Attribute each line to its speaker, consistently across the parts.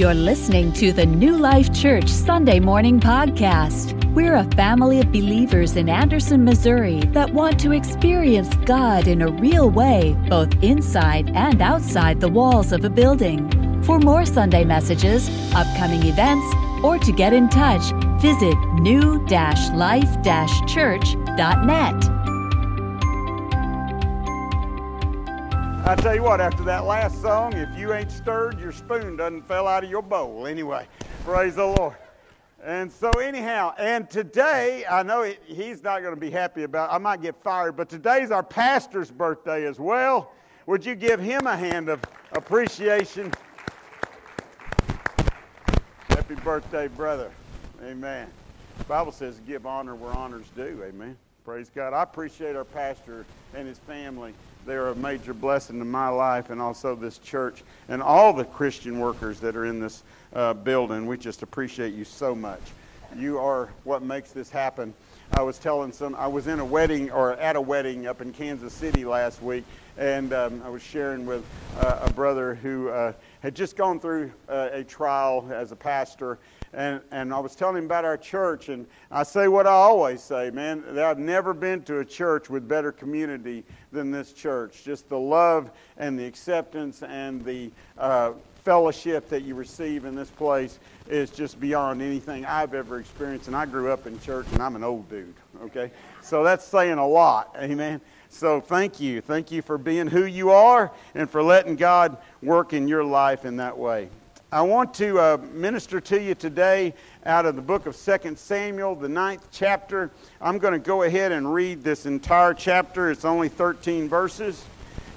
Speaker 1: You're listening to the New Life Church Sunday Morning Podcast. We're a family of believers in Anderson, Missouri that want to experience God in a real way, both inside and outside the walls of a building. For more Sunday messages, upcoming events, or to get in touch, visit new-life-church.net.
Speaker 2: I tell you what, after that last song, if you ain't stirred, your spoon doesn't fell out of your bowl. Anyway, praise the Lord. And so, anyhow, and today, I know he, he's not going to be happy about I might get fired, but today's our pastor's birthday as well. Would you give him a hand of appreciation? Happy birthday, brother. Amen. The Bible says give honor where honor's due. Amen. Praise God. I appreciate our pastor and his family. They are a major blessing to my life and also this church and all the Christian workers that are in this uh, building. We just appreciate you so much. You are what makes this happen. I was telling some, I was in a wedding or at a wedding up in Kansas City last week, and um, I was sharing with uh, a brother who uh, had just gone through uh, a trial as a pastor, and, and I was telling him about our church, and I say what I always say, man, I've never been to a church with better community than this church. Just the love and the acceptance and the uh, fellowship that you receive in this place is just beyond anything I've ever experienced. And I grew up in church, and I'm an old dude, okay? So that's saying a lot, amen? So thank you. Thank you for being who you are and for letting God work in your life in that way. I want to uh, minister to you today out of the book of 2 Samuel, the ninth chapter. I'm going to go ahead and read this entire chapter. It's only 13 verses,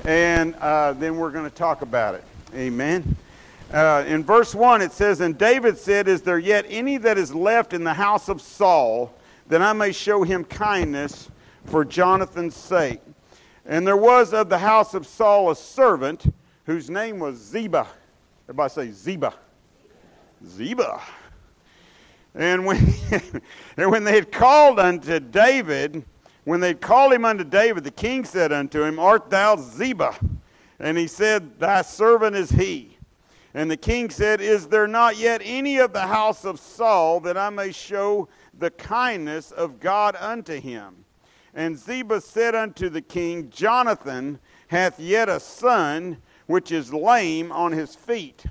Speaker 2: and uh, then we're going to talk about it. Amen. Uh, in verse 1, it says, And David said, Is there yet any that is left in the house of Saul, that I may show him kindness for Jonathan's sake? And there was of the house of Saul a servant whose name was Ziba Everybody say Ziba. Ziba. And when, and when they had called unto David, when they called him unto David, the king said unto him, Art thou Ziba? And he said, Thy servant is he. And the king said, Is there not yet any of the house of Saul that I may show the kindness of God unto him? And Ziba said unto the king, Jonathan hath yet a son which is lame on his feet.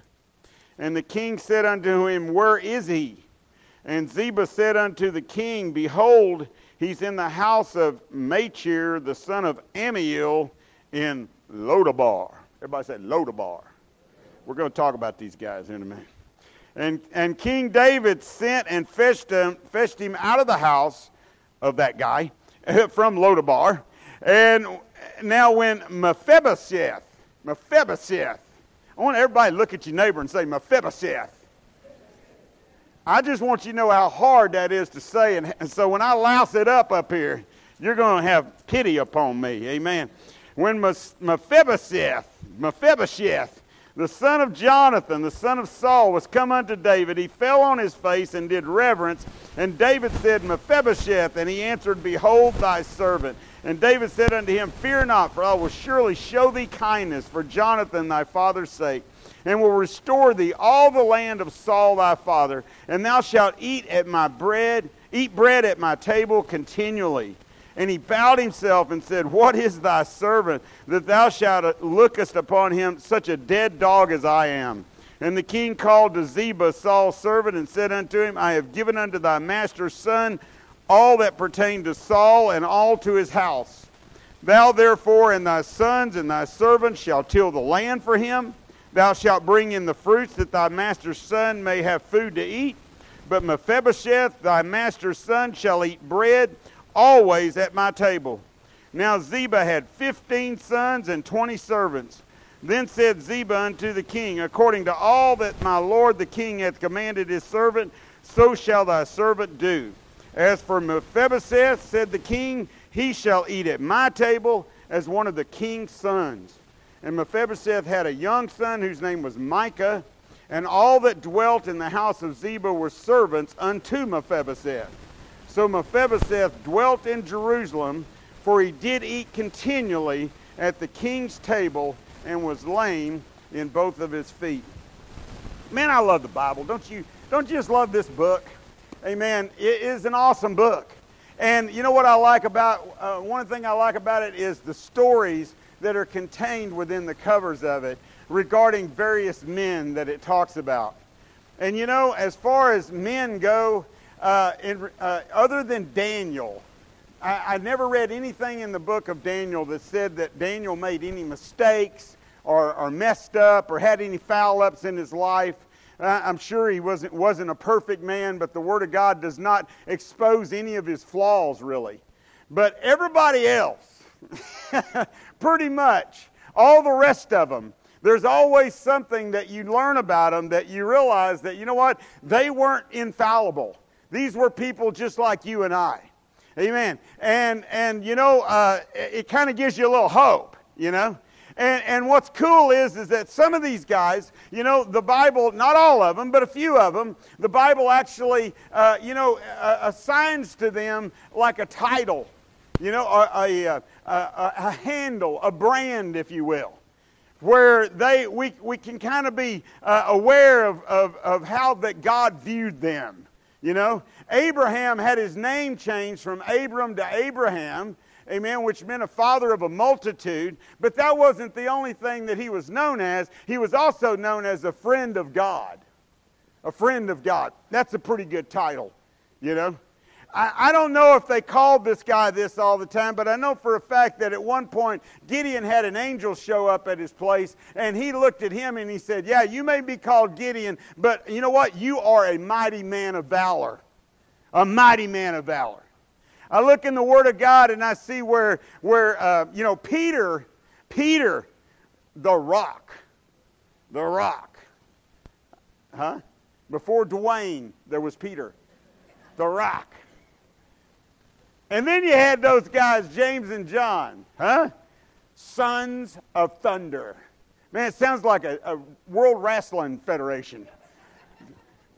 Speaker 2: And the king said unto him, Where is he? And Ziba said unto the king, Behold, he's in the house of Machir, the son of Ammiel, in Lodabar. Everybody said Lodabar. We're going to talk about these guys in a minute. And, and King David sent and fetched him, fetched him out of the house of that guy from Lodabar. And now when Mephibosheth, Mephibosheth. I want everybody to look at your neighbor and say, Mephibosheth. I just want you to know how hard that is to say. And, and so when I louse it up up here, you're going to have pity upon me. Amen. When Mephibosheth, Mephibosheth, the son of Jonathan, the son of Saul, was come unto David, he fell on his face and did reverence. And David said, Mephibosheth. And he answered, Behold thy servant. And David said unto him, Fear not, for I will surely show thee kindness for Jonathan thy father's sake, and will restore thee all the land of Saul thy father, and thou shalt eat at my bread, eat bread at my table continually. And he bowed himself and said, What is thy servant, that thou shalt lookest upon him such a dead dog as I am? And the king called to Ziba, Saul's servant, and said unto him, I have given unto thy master's son all that pertained to Saul and all to his house. Thou therefore and thy sons and thy servants shall till the land for him. Thou shalt bring in the fruits that thy master's son may have food to eat. But Mephibosheth, thy master's son, shall eat bread always at my table. Now Ziba had fifteen sons and twenty servants. Then said Ziba unto the king, According to all that my lord the king hath commanded his servant, so shall thy servant do. As for Mephibosheth, said the king, he shall eat at my table as one of the king's sons. And Mephibosheth had a young son whose name was Micah, and all that dwelt in the house of Ziba were servants unto Mephibosheth. So Mephibosheth dwelt in Jerusalem, for he did eat continually at the king's table and was lame in both of his feet. man, I love the Bible. Don't you? Don't you just love this book? Amen. It is an awesome book. And you know what I like about uh, one thing I like about it is the stories that are contained within the covers of it regarding various men that it talks about. And you know, as far as men go, uh, in, uh, other than Daniel, I, I never read anything in the book of Daniel that said that Daniel made any mistakes or, or messed up or had any foul ups in his life. I'm sure he wasn't, wasn't a perfect man, but the Word of God does not expose any of his flaws, really. But everybody else, pretty much, all the rest of them, there's always something that you learn about them that you realize that, you know what, they weren't infallible. These were people just like you and I. Amen. And, and you know, uh, it kind of gives you a little hope, you know. And, and what's cool is, is that some of these guys, you know, the Bible, not all of them, but a few of them, the Bible actually, uh, you know, uh, assigns to them like a title, you know, a, a, a, a, handle, a brand, if you will, where they, we, we can kind of be uh, aware of, of, of how that God viewed them. You know, Abraham had his name changed from Abram to Abraham amen, which meant a father of a multitude. But that wasn't the only thing that he was known as. He was also known as a friend of God. A friend of God. That's a pretty good title, you know. I, I don't know if they called this guy this all the time, but I know for a fact that at one point Gideon had an angel show up at his place, and he looked at him and he said, Yeah, you may be called Gideon, but you know what? You are a mighty man of valor. A mighty man of valor. I look in the Word of God and I see where, where uh, you know, Peter, Peter, the rock, the rock. Huh? Before Dwayne, there was Peter, the rock. And then you had those guys, James and John, huh? Sons of Thunder. Man, it sounds like a, a World Wrestling Federation.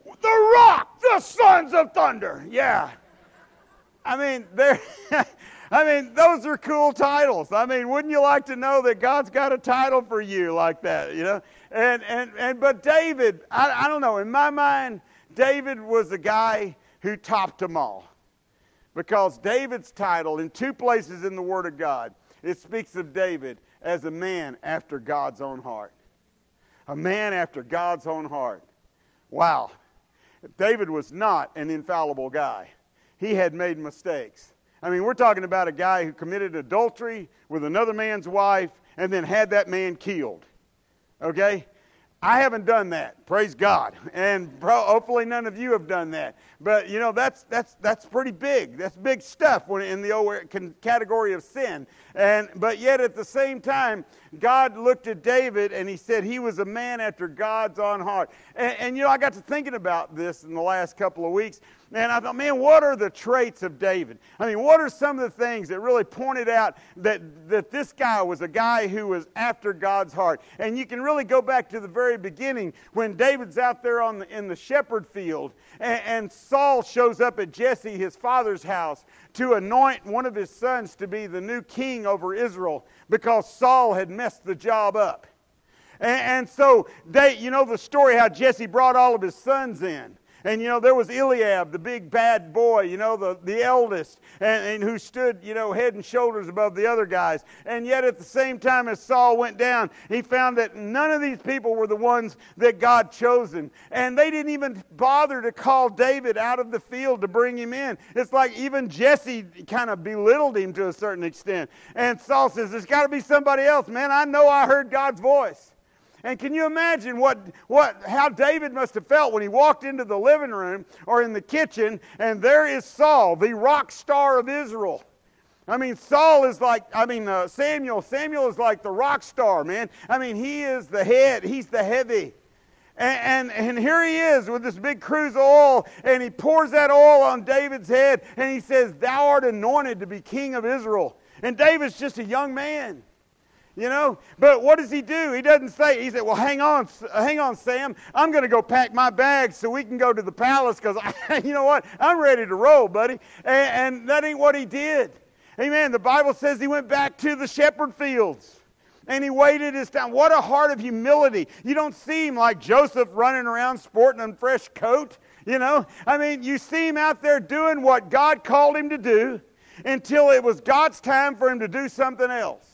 Speaker 2: The Rock, the Sons of Thunder. Yeah. I mean, there. I mean, those are cool titles. I mean, wouldn't you like to know that God's got a title for you like that? You know, and and and but David, I, I don't know. In my mind, David was the guy who topped them all, because David's title in two places in the Word of God it speaks of David as a man after God's own heart, a man after God's own heart. Wow, David was not an infallible guy he had made mistakes. I mean, we're talking about a guy who committed adultery with another man's wife and then had that man killed. Okay? I haven't done that, praise God, and hopefully none of you have done that. But you know that's that's that's pretty big. That's big stuff when in the old category of sin. And but yet at the same time, God looked at David and He said he was a man after God's own heart. And, and you know I got to thinking about this in the last couple of weeks. And I thought, man, what are the traits of David? I mean, what are some of the things that really pointed out that, that this guy was a guy who was after God's heart? And you can really go back to the very beginning when David's out there on the, in the shepherd field and, and Saul shows up at Jesse, his father's house, to anoint one of his sons to be the new king over Israel because Saul had messed the job up. And, and so, they, you know the story how Jesse brought all of his sons in. And you know, there was Eliab, the big bad boy, you know, the, the eldest, and, and who stood, you know, head and shoulders above the other guys. And yet at the same time as Saul went down, he found that none of these people were the ones that God chosen. And they didn't even bother to call David out of the field to bring him in. It's like even Jesse kind of belittled him to a certain extent. And Saul says, There's got to be somebody else, man. I know I heard God's voice. And can you imagine what, what, how David must have felt when he walked into the living room or in the kitchen and there is Saul, the rock star of Israel. I mean, Saul is like, I mean, uh, Samuel. Samuel is like the rock star, man. I mean, he is the head, he's the heavy. And, and, and, here he is with this big cruse of oil, and he pours that oil on David's head, and he says, Thou art anointed to be king of Israel. And David's just a young man. You know, but what does he do? He doesn't say. He said, "Well, hang on, hang on, Sam. I'm going to go pack my bags so we can go to the palace because, you know what? I'm ready to roll, buddy." And, and that ain't what he did. Amen. The Bible says he went back to the shepherd fields. and he waited his time. What a heart of humility. You don't see him like Joseph running around sporting a fresh coat, you know? I mean, you see him out there doing what God called him to do until it was God's time for him to do something else.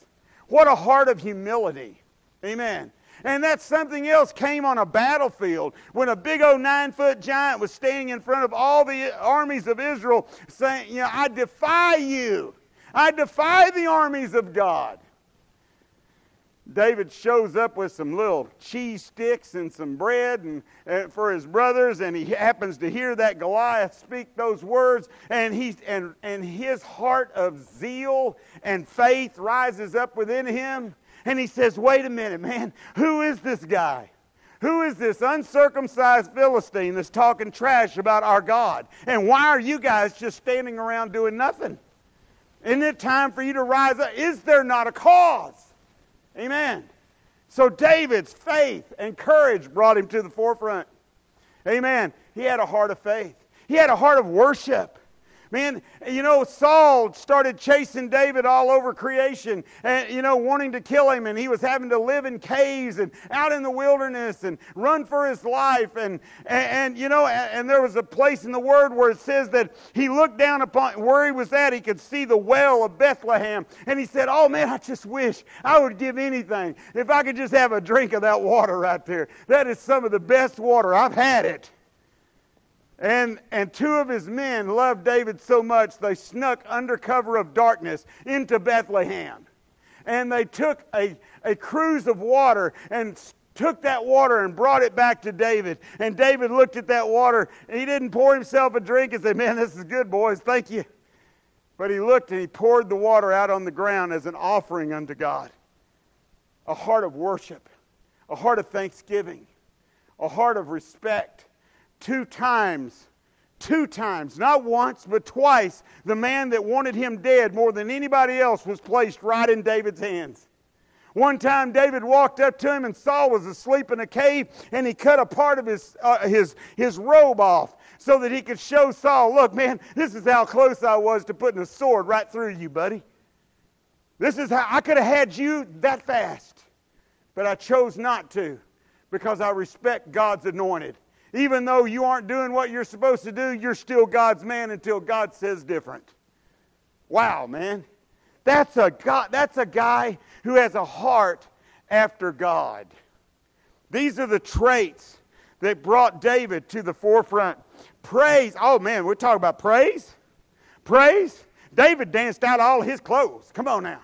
Speaker 2: What a heart of humility. Amen. And that something else came on a battlefield when a big old nine foot giant was standing in front of all the armies of Israel saying, You know, I defy you. I defy the armies of God. David shows up with some little cheese sticks and some bread and, for his brothers, and he happens to hear that Goliath speak those words, and he and and his heart of zeal and faith rises up within him, and he says, "Wait a minute, man, who is this guy?" Who is this uncircumcised Philistine that's talking trash about our God? And why are you guys just standing around doing nothing? Isn't it time for you to rise up? Is there not a cause? Amen. So David's faith and courage brought him to the forefront. Amen. He had a heart of faith. He had a heart of worship. Man, you know, Saul started chasing David all over creation and, you know, wanting to kill him. And he was having to live in caves and out in the wilderness and run for his life. And, and, and you know, and, and there was a place in the Word where it says that he looked down upon where he was at. He could see the well of Bethlehem. And he said, Oh, man, I just wish I would give anything if I could just have a drink of that water right there. That is some of the best water. I've had it. And, and two of his men loved David so much they snuck under cover of darkness into Bethlehem. And they took a, a cruse of water and took that water and brought it back to David. And David looked at that water and he didn't pour himself a drink and say, Man, this is good, boys. Thank you. But he looked and he poured the water out on the ground as an offering unto God. A heart of worship, a heart of thanksgiving, a heart of respect two times, two times, not once, but twice, the man that wanted him dead more than anybody else was placed right in David's hands. One time, David walked up to him, and Saul was asleep in a cave, and he cut a part of his, uh, his, his robe off so that he could show Saul, Look, man, this is how close I was to putting a sword right through you, buddy. This is how I could have had you that fast, but I chose not to because I respect God's anointed. Even though you aren't doing what you're supposed to do, you're still God's man until God says different. Wow, man. That's a, God, that's a guy who has a heart after God. These are the traits that brought David to the forefront. Praise. Oh, man, we're talking about praise? Praise? David danced out all his clothes. Come on now.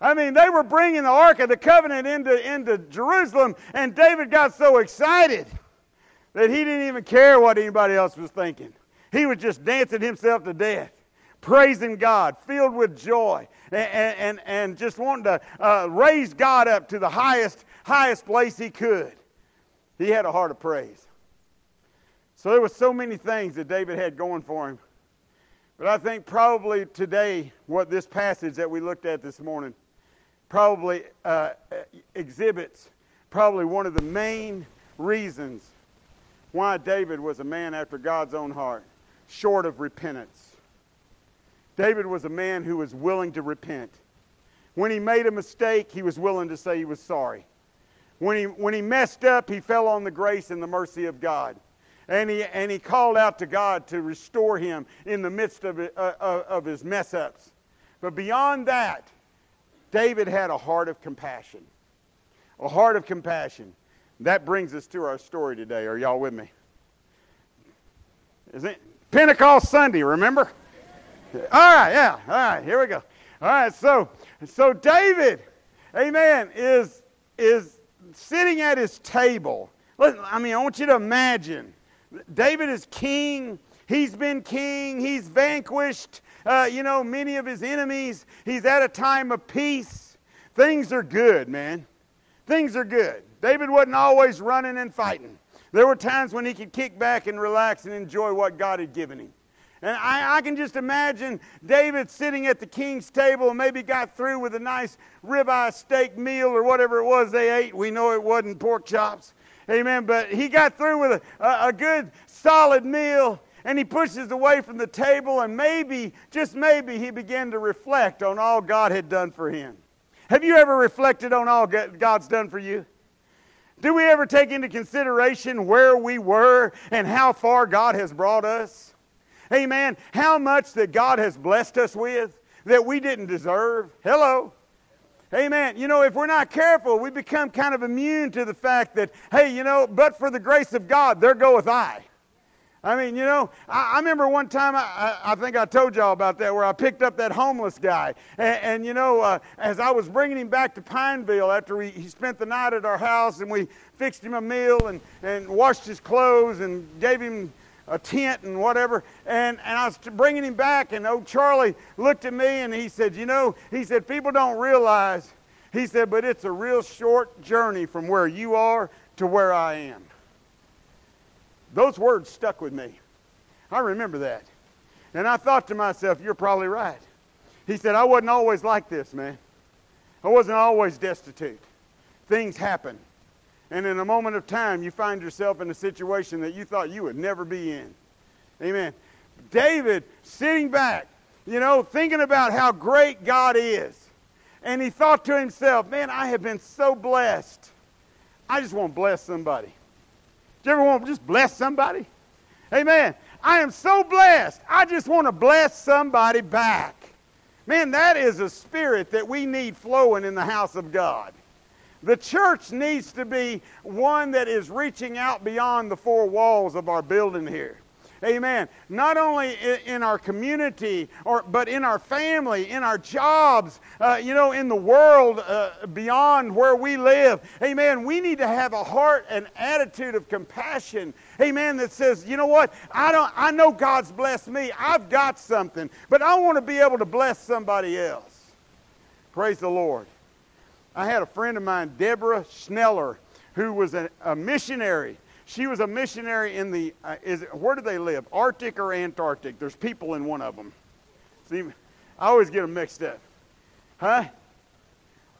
Speaker 2: I mean, they were bringing the Ark of the Covenant into, into Jerusalem, and David got so excited that he didn't even care what anybody else was thinking. He was just dancing himself to death, praising God, filled with joy, and, and, and just wanting to uh, raise God up to the highest, highest place he could. He had a heart of praise. So there were so many things that David had going for him. But I think probably today, what this passage that we looked at this morning probably uh, exhibits probably one of the main reasons why David was a man after God's own heart, short of repentance. David was a man who was willing to repent. When he made a mistake, he was willing to say he was sorry. When he, when he messed up, he fell on the grace and the mercy of God. And he, and he called out to God to restore him in the midst of, uh, uh of his mess ups. But beyond that, David had a heart of compassion. A heart of compassion. That brings us to our story today. Are y'all with me? Is it Pentecost Sunday, remember? All right, yeah. All right, here we go. All right, so so David, amen, is is sitting at his table. Listen, I mean, I want you to imagine. David is king. He's been king. He's vanquished, uh, you know, many of his enemies. He's at a time of peace. Things are good, man. Things are good. David wasn't always running and fighting. There were times when he could kick back and relax and enjoy what God had given him. And I, I, can just imagine David sitting at the king's table and maybe got through with a nice ribeye steak meal or whatever it was they ate. We know it wasn't pork chops. Amen. But he got through with a, a, a good, solid meal and he pushes away from the table and maybe, just maybe, he began to reflect on all God had done for him. Have you ever reflected on all God's done for you? Do we ever take into consideration where we were and how far God has brought us? Amen. How much that God has blessed us with that we didn't deserve? Hello. Amen. You know, if we're not careful, we become kind of immune to the fact that, hey, you know, but for the grace of God, there goeth I. I mean, you know, I, I remember one time, I, I, think I told y'all about that, where I picked up that homeless guy. And, and you know, uh, as I was bringing him back to Pineville after we, he spent the night at our house and we fixed him a meal and, and washed his clothes and gave him a tent and whatever. And, and I was bringing him back, and old Charlie looked at me and he said, You know, he said, people don't realize, he said, but it's a real short journey from where you are to where I am. Those words stuck with me. I remember that. And I thought to myself, you're probably right. He said, I wasn't always like this, man. I wasn't always destitute. Things happen. And in a moment of time, you find yourself in a situation that you thought you would never be in. Amen. David sitting back, you know, thinking about how great God is. And he thought to himself, man, I have been so blessed. I just want to bless somebody. You ever want to just bless somebody? Amen. I am so blessed. I just want to bless somebody back. Man, that is a spirit that we need flowing in the house of God. The church needs to be one that is reaching out beyond the four walls of our building here. Amen. Not only in our community, or, but in our family, in our jobs, uh, you know, in the world uh, beyond where we live. Amen. We need to have a heart and attitude of compassion. Amen. That says, you know what? I don't. I know God's blessed me. I've got something, but I want to be able to bless somebody else. Praise the Lord. I had a friend of mine, Deborah Schneller, who was a, a missionary she was a missionary in the, uh, is where do they live? Arctic or Antarctic? There's people in one of them. See, I always get them mixed up. Huh?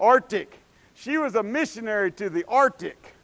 Speaker 2: Arctic. She was a missionary to the Arctic.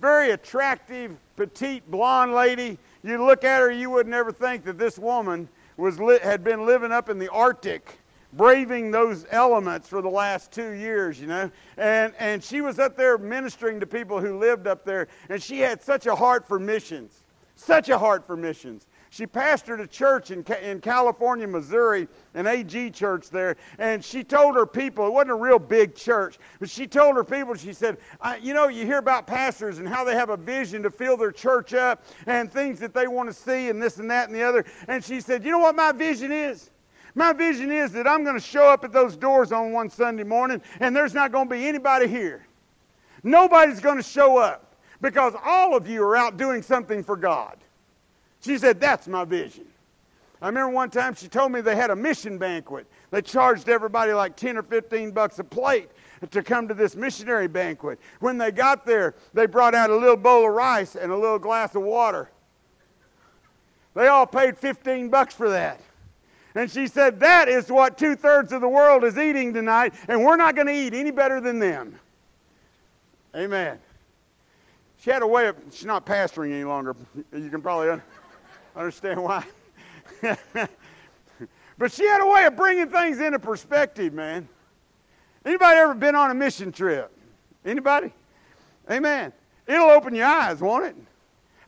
Speaker 2: Very attractive, petite, blonde lady. You look at her, you would never think that this woman was had been living up in the Arctic braving those elements for the last two years, you know. And, and she was up there ministering to people who lived up there, and she had such a heart for missions. Such a heart for missions. She pastored a church in, in California, Missouri, an AG church there, and she told her people, it wasn't a real big church, but she told her people, she said, You know, you hear about pastors and how they have a vision to fill their church up and things that they want to see and this and that and the other. And she said, You know what my vision is? My vision is that I'm going to show up at those doors on one Sunday morning and there's not going to be anybody here. Nobody's going to show up because all of you are out doing something for God. She said, That's my vision. I remember one time she told me they had a mission banquet. They charged everybody like 10 or 15 bucks a plate to come to this missionary banquet. When they got there, they brought out a little bowl of rice and a little glass of water. They all paid 15 bucks for that. And she said, That is what two thirds of the world is eating tonight, and we're not going to eat any better than them. Amen. She had a way of, she's not pastoring any longer. You can probably understand why. but she had a way of bringing things into perspective, man. Anybody ever been on a mission trip? Anybody? Amen. It'll open your eyes, won't it?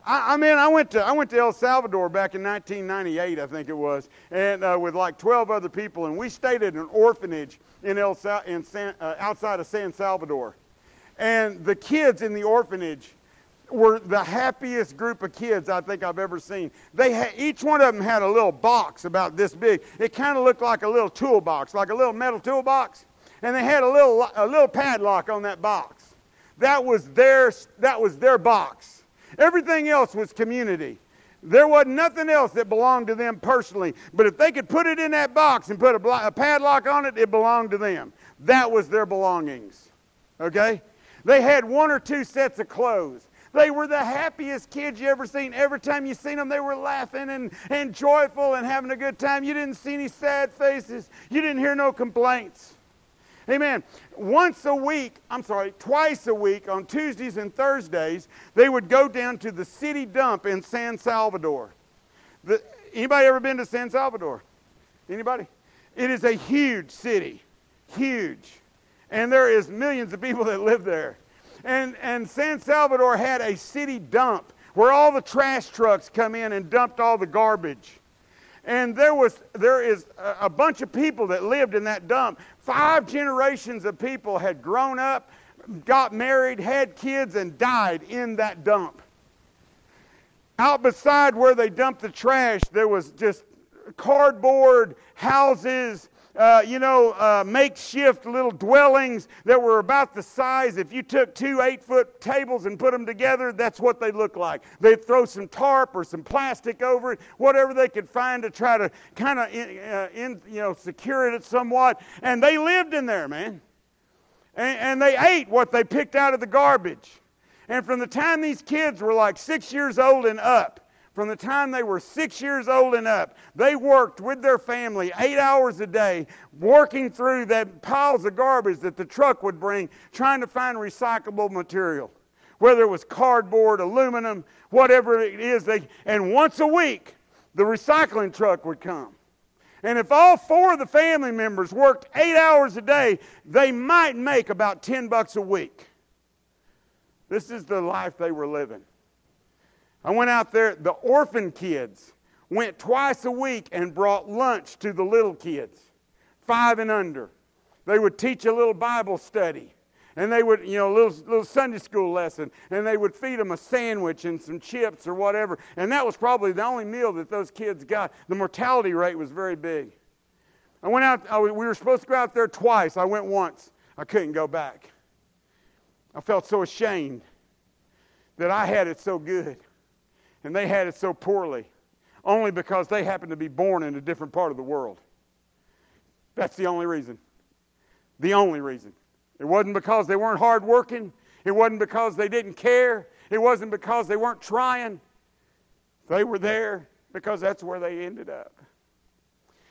Speaker 2: I, I, mean, I went to I went to El Salvador back in 1998, I think it was, and uh, with like 12 other people, and we stayed at an orphanage in El Sal- in San, uh, outside of San Salvador, and the kids in the orphanage were the happiest group of kids I think I've ever seen. They each one of them had a little box about this big. It kind of looked like a little toolbox, like a little metal toolbox, and they had a little a little padlock on that box. That was their that was their box Everything else was community. There wasn't nothing else that belonged to them personally. But if they could put it in that box and put a, a padlock on it, it belonged to them. That was their belongings. Okay? They had one or two sets of clothes. They were the happiest kids you ever seen. Every time you seen them, they were laughing and, and joyful and having a good time. You didn't see any sad faces. You didn't hear no complaints. Amen. Once a week, I'm sorry, twice a week on Tuesdays and Thursdays, they would go down to the city dump in San Salvador. The, anybody ever been to San Salvador? Anybody? It is a huge city. Huge. And there is millions of people that live there. And, and San Salvador had a city dump where all the trash trucks come in and dumped all the garbage. And there was there is a, a bunch of people that lived in that dump. Five generations of people had grown up, got married, had kids, and died in that dump. Out beside where they dumped the trash, there was just cardboard houses uh, you know, uh, makeshift little dwellings that were about the size. If you took two eight foot tables and put them together, that's what they look like. They'd throw some tarp or some plastic over it, whatever they could find to try to kind of, uh, you know, secure it somewhat. And they lived in there, man. And, and they ate what they picked out of the garbage. And from the time these kids were like six years old and up, from the time they were six years old and up, they worked with their family eight hours a day, working through that piles of garbage that the truck would bring, trying to find recyclable material. Whether it was cardboard, aluminum, whatever it is, they, and once a week, the recycling truck would come. And if all four of the family members worked eight hours a day, they might make about 10 bucks a week. This is the life they were living. I went out there, the orphan kids went twice a week and brought lunch to the little kids, five and under. They would teach a little Bible study. And they would, you know, a little, little Sunday school lesson, and they would feed them a sandwich and some chips or whatever. And that was probably the only meal that those kids got. The mortality rate was very big. I went out, I, we were supposed to go out there twice. I went once. I couldn't go back. I felt so ashamed that I had it so good and they had it so poorly only because they happened to be born in a different part of the world. That's the only reason. The only reason. It wasn't because they weren't hardworking. It wasn't because they didn't care. It wasn't because they weren't trying. They were there because that's where they ended up.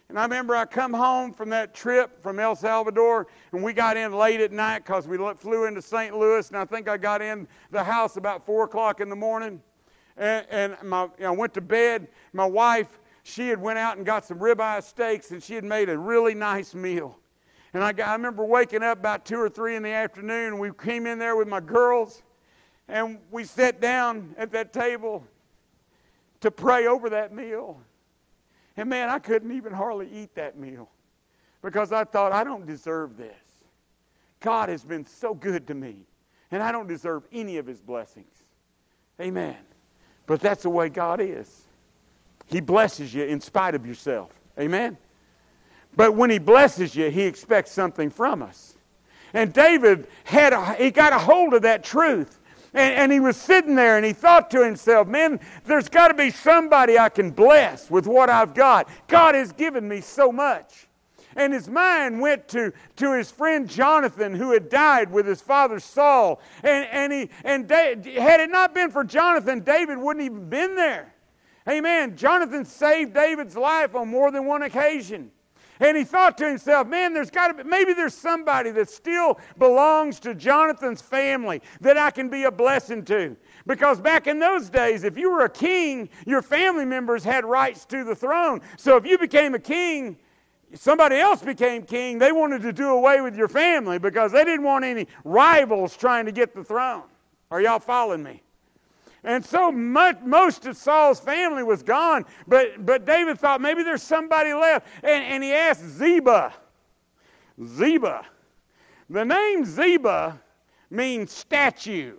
Speaker 2: And I remember I come home from that trip from El Salvador, and we got in late at night because we flew into St. Louis, and I think I got in the house about 4 o'clock in the morning and, and my, I went to bed. My wife, she had went out and got some ribeye steaks, and she had made a really nice meal. And I, got, I remember waking up about two or three in the afternoon. We came in there with my girls, and we sat down at that table to pray over that meal. And man, I couldn't even hardly eat that meal because I thought, I don't deserve this. God has been so good to me, and I don't deserve any of his blessings. Amen. But that's the way God is. He blesses you in spite of yourself. Amen? But when He blesses you, He expects something from us. And David had a, he got a hold of that truth. And, and, he was sitting there and he thought to himself, man, there's got to be somebody I can bless with what I've got. God has given me so much. And his mind went to, to his friend Jonathan, who had died with his father Saul. And, and, he, and had it not been for Jonathan, David wouldn't even been there. Amen. Jonathan saved David's life on more than one occasion. And he thought to himself, man, there's got to be, maybe there's somebody that still belongs to Jonathan's family that I can be a blessing to. Because back in those days, if you were a king, your family members had rights to the throne. So if you became a king, somebody else became king, they wanted to do away with your family because they didn't want any rivals trying to get the throne. Are y'all following me? And so much, most of Saul's family was gone, but, but David thought maybe there's somebody left. And, and he asked Ziba. Ziba. The name Ziba means statue.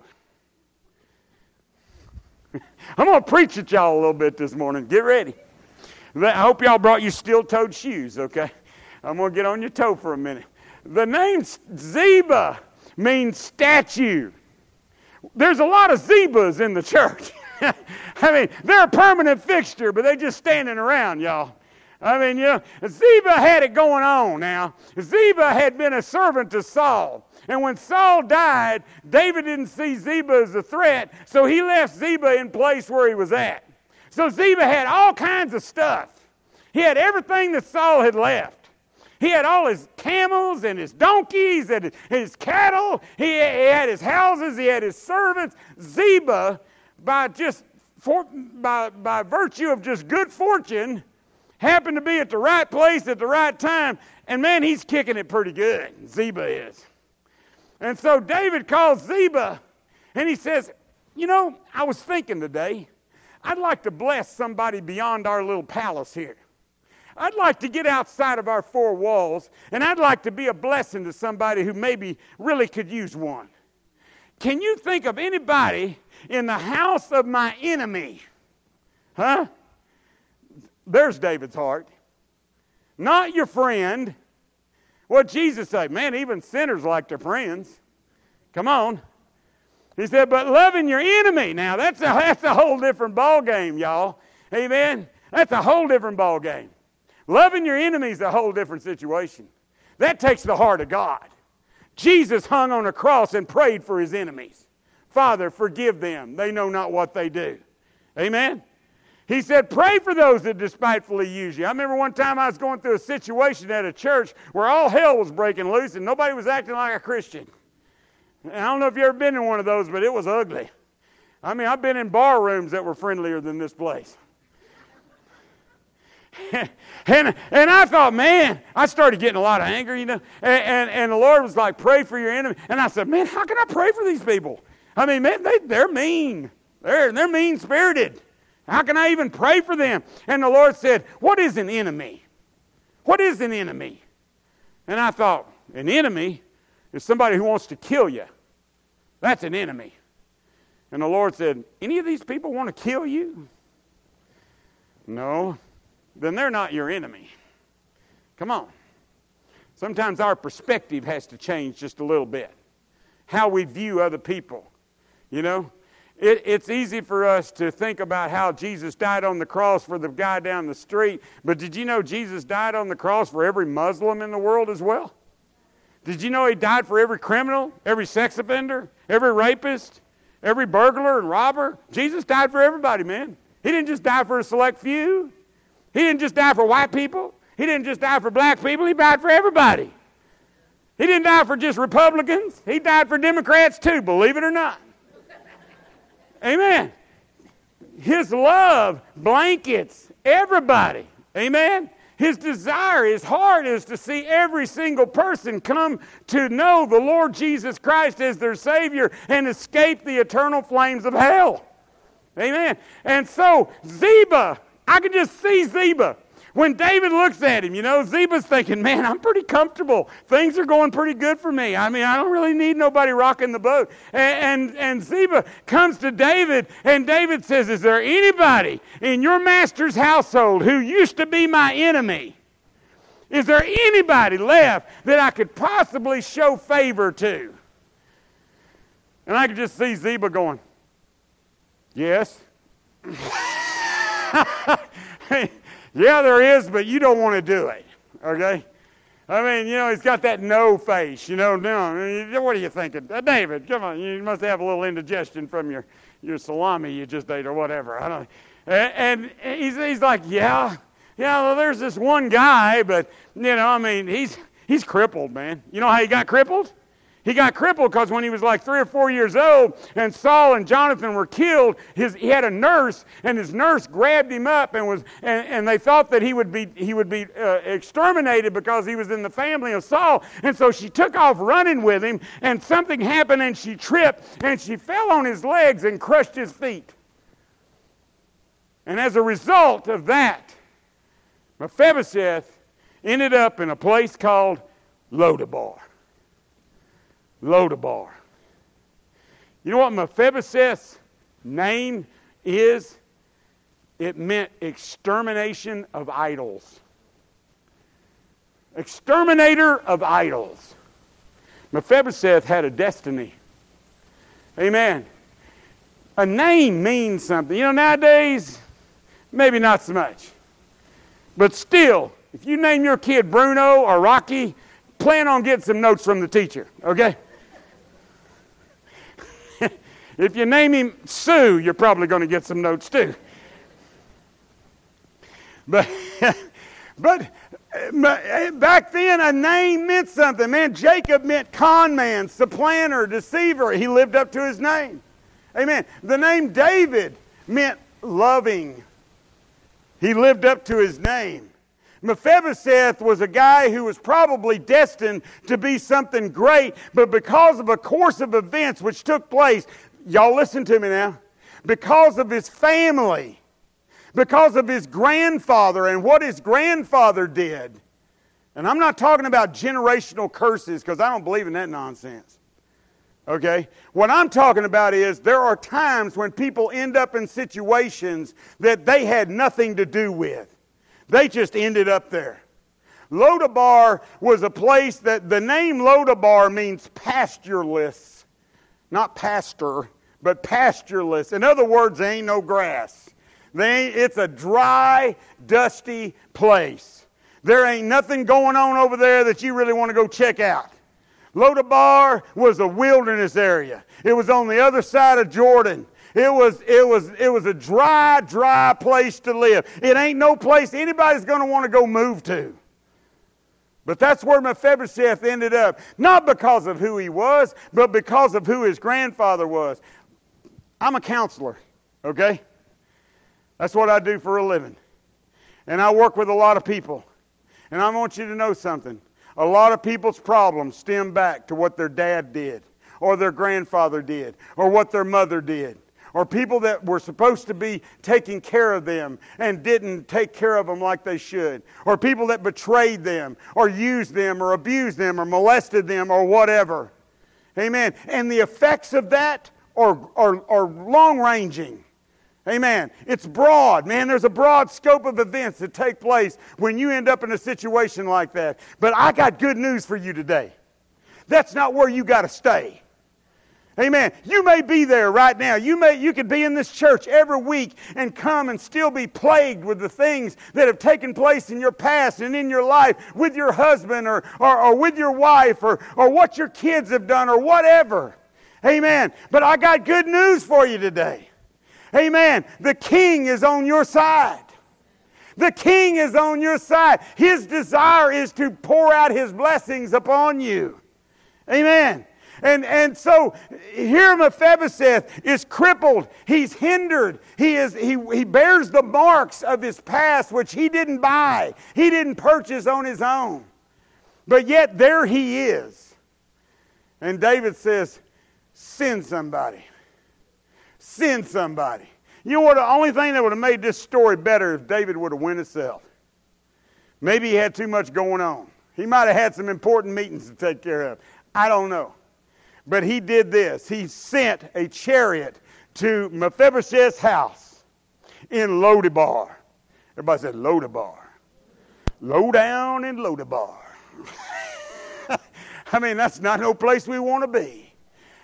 Speaker 2: I'm going to preach at y'all a little bit this morning. Get ready. I hope y'all brought your steel toed shoes, okay? I'm going to get on your toe for a minute. The name Ziba means statue. There's a lot of Zibas in the church. I mean, they're a permanent fixture, but they're just standing around, y'all. I mean, you know, Ziba had it going on now. Ziba had been a servant to Saul. And when Saul died, David didn't see Ziba as a threat, so he left Ziba in place where he was at. So Ziba had all kinds of stuff. He had everything that Saul had left. He had all his camels and his donkeys and his cattle. He, had his houses. He had his servants. Ziba, by just for, by, by virtue of just good fortune, happened to be at the right place at the right time. And man, he's kicking it pretty good. Ziba is. And so David calls Ziba and he says, You know, I was thinking today, I'd like to bless somebody beyond our little palace here. I'd like to get outside of our four walls, and I'd like to be a blessing to somebody who maybe really could use one. Can you think of anybody in the house of my enemy? Huh? There's David's heart. Not your friend. What Jesus say? man, even sinners like their friends. Come on. He said, but loving your enemy. Now that's a that's a whole different ball game, y'all. Amen. That's a whole different ball game. Loving your enemy is a whole different situation. That takes the heart of God. Jesus hung on a cross and prayed for his enemies. Father, forgive them. They know not what they do. Amen. He said, Pray for those that despitefully use you. I remember one time I was going through a situation at a church where all hell was breaking loose and nobody was acting like a Christian. I don't know if you've ever been in one of those, but it was ugly. I mean, I've been in bar rooms that were friendlier than this place. and, and I thought, man, I started getting a lot of anger, you know. And, and, and, the Lord was like, pray for your enemy. And I said, man, how can I pray for these people? I mean, man, they, they're mean. They're, they're mean spirited. How can I even pray for them? And the Lord said, what is an enemy? What is an enemy? And I thought, an enemy is somebody who wants to kill you. That's an enemy. And the Lord said, any of these people want to kill you? No then they're not your enemy. Come on. Sometimes our perspective has to change just a little bit. How we view other people. You know? It, it's easy for us to think about how Jesus died on the cross for the guy down the street, but did you know Jesus died on the cross for every Muslim in the world as well? Did you know he died for every criminal, every sex offender, every rapist, every burglar and robber? Jesus died for everybody, man. He didn't just die for a select few. He didn't just die for white people. He didn't just die for black people. He died for everybody. He didn't die for just Republicans. He died for Democrats too, believe it or not. Amen. His love blankets everybody. Amen. His desire, his heart is to see every single person come to know the Lord Jesus Christ as their Savior and escape the eternal flames of hell. Amen. And so, Ziba, I can just see Ziba. When David looks at him, you know, Ziba's thinking, man, I'm pretty comfortable. Things are going pretty good for me. I mean, I don't really need nobody rocking the boat. And, and, and Ziba comes to David, and David says, Is there anybody in your master's household who used to be my enemy? Is there anybody left that I could possibly show favor to? And I could just see Ziba going, Yes. yeah, there is, but you don't want to do it. Okay? I mean, you know, he's got that no face. You know, no. What are you thinking, uh, David? Come on, you must have a little indigestion from your your salami you just ate or whatever. I don't. And, and he's he's like, yeah, yeah. Well, there's this one guy, but you know, I mean, he's he's crippled, man. You know how he got crippled? He got crippled because when he was like three or four years old and Saul and Jonathan were killed, his, he had a nurse, and his nurse grabbed him up and was and, and they thought that he would be he would be uh, exterminated because he was in the family of Saul. And so she took off running with him, and something happened and she tripped and she fell on his legs and crushed his feet. And as a result of that, Mephibosheth ended up in a place called Lodabar. Lodabar. You know what Mephibosheth's name is? It meant extermination of idols. Exterminator of idols. Mephibosheth had a destiny. Amen. A name means something. You know, nowadays, maybe not so much. But still, if you name your kid Bruno or Rocky, plan on getting some notes from the teacher, okay? If you name him Sue, you're probably going to get some notes too. But, but, uh, but uh, back then, a name meant something. Man, Jacob meant con man, supplanter, deceiver. He lived up to his name. Amen. The name David meant loving. He lived up to his name. Mephibosheth was a guy who was probably destined to be something great, but because of a course of events which took place, y'all listen to me now, because of his family, because of his grandfather and what his grandfather did. And I'm not talking about generational curses because I don't believe in that nonsense. Okay? What I'm talking about is there are times when people end up in situations that they had nothing to do with. They just ended up there. Lodabar was a place that the name Lodabar means pastureless, not pasture, but pastureless. In other words, there ain't no grass. They, it's a dry, dusty place. There ain't nothing going on over there that you really want to go check out. Lodabar was a wilderness area. It was on the other side of Jordan. It was, it was, it was a dry, dry place to live. It ain't no place anybody's going to want to go move to. But that's where Mephibosheth ended up. Not because of who he was, but because of who his grandfather was. I'm a counselor, okay? That's what I do for a living. And I work with a lot of people. And I want you to know something. A lot of people's problems stem back to what their dad did, or their grandfather did, or what their mother did, or people that were supposed to be taking care of them and didn't take care of them like they should, or people that betrayed them, or used them, or abused them, or molested them, or whatever. Amen. And the effects of that are, are, are long ranging. Amen. It's broad, man. There's a broad scope of events that take place when you end up in a situation like that. But I got good news for you today. That's not where you got to stay. Amen. You may be there right now. You may you could be in this church every week and come and still be plagued with the things that have taken place in your past and in your life with your husband or, or, or with your wife or, or what your kids have done or whatever. Amen. But I got good news for you today. Amen. The king is on your side. The king is on your side. His desire is to pour out his blessings upon you. Amen. And, and so here Mephibosheth is crippled. He's hindered. He, is, he, he bears the marks of his past, which he didn't buy, he didn't purchase on his own. But yet there he is. And David says, Send somebody. Send somebody. You know what? The only thing that would have made this story better if David would have went himself. Maybe he had too much going on. He might have had some important meetings to take care of. I don't know. But he did this. He sent a chariot to Mephibosheth's house in Lodabar. Everybody said Lodabar. Low down in Lodabar. I mean, that's not no place we want to be.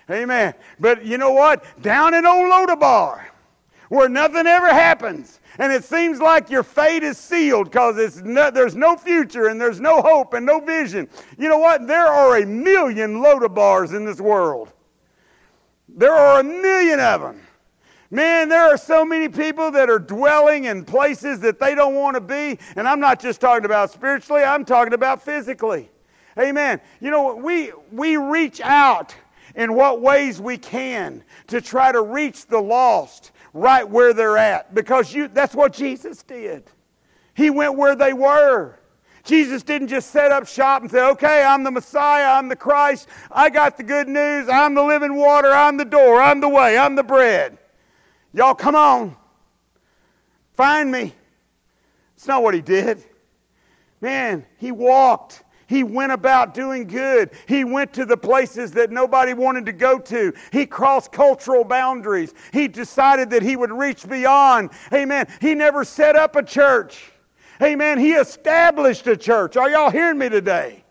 Speaker 2: Amen. But you know what? Down in old Lodabar, where nothing ever happens, and it seems like your fate is sealed because no, there's no future and there's no hope and no vision. You know what? There are a million Lodabars in this world. There are a million of them. Man, there are so many people that are dwelling in places that they don't want to be. And I'm not just talking about spiritually, I'm talking about physically. Amen. You know, what we, we reach out in what ways we can to try to reach the lost right where they're at because you, that's what Jesus did. He went where they were. Jesus didn't just set up shop and say, okay, I'm the Messiah, I'm the Christ, I got the good news, I'm the living water, I'm the door, I'm the way, I'm the bread. Y'all come on. Find me. It's not what he did. Man, he walked. He went about doing good. He went to the places that nobody wanted to go to. He crossed cultural boundaries. He decided that he would reach beyond. Amen. He never set up a church. Amen. He established a church. Are y'all hearing me today?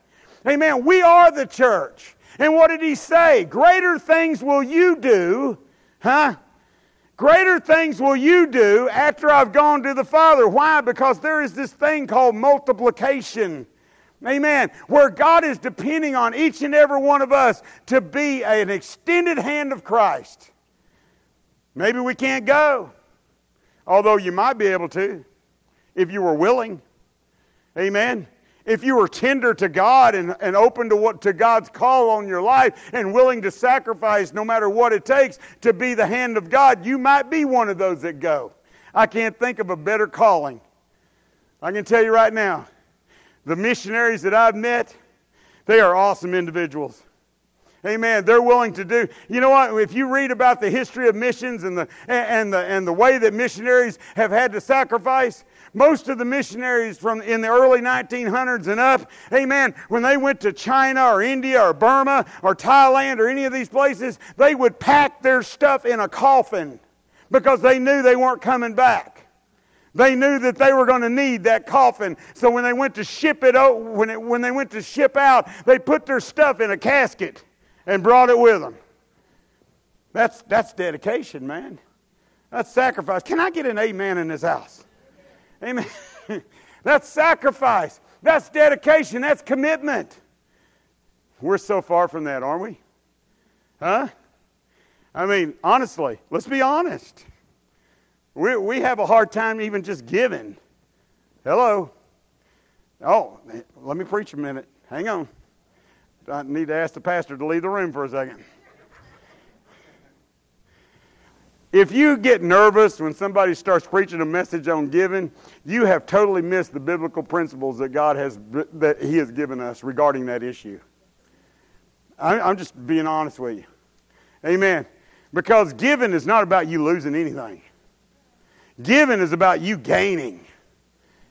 Speaker 2: Amen. We are the church. And what did he say? Greater things will you do, huh? Greater things will you do after I've gone to the Father. Why? Because there is this thing called multiplication. Amen. Where God is depending on each and every one of us to be an extended hand of Christ. Maybe we can't go, although you might be able to if you were willing. Amen. If you were tender to God and, and open to what to God's call on your life and willing to sacrifice no matter what it takes to be the hand of God, you might be one of those that go. I can't think of a better calling. I can tell you right now, The missionaries that I've met, they are awesome individuals. Amen. They're willing to do. You know what? If you read about the history of missions and the and the and the way that missionaries have had to sacrifice, most of the missionaries from in the early 1900s and up, amen, when they went to China or India or Burma or Thailand or any of these places, they would pack their stuff in a coffin because they knew they weren't coming back. They knew that they were going to need that coffin. So when they went to ship it when, it, when they went to ship out, they put their stuff in a casket and brought it with them. That's, that's dedication, man. That's sacrifice. Can I get an amen in this house? Amen. that's sacrifice. That's dedication. That's commitment. We're so far from that, aren't we? Huh? I mean, honestly, let's be honest. We, we have a hard time even just giving. Hello. Oh, let me preach a minute. Hang on. I need to ask the pastor to leave the room for a second. If you get nervous when somebody starts preaching a message on giving, you have totally missed the biblical principles that God has that He has given us regarding that issue. I'm just being honest with you. Amen. Because giving is not about you losing anything. Giving is about you gaining.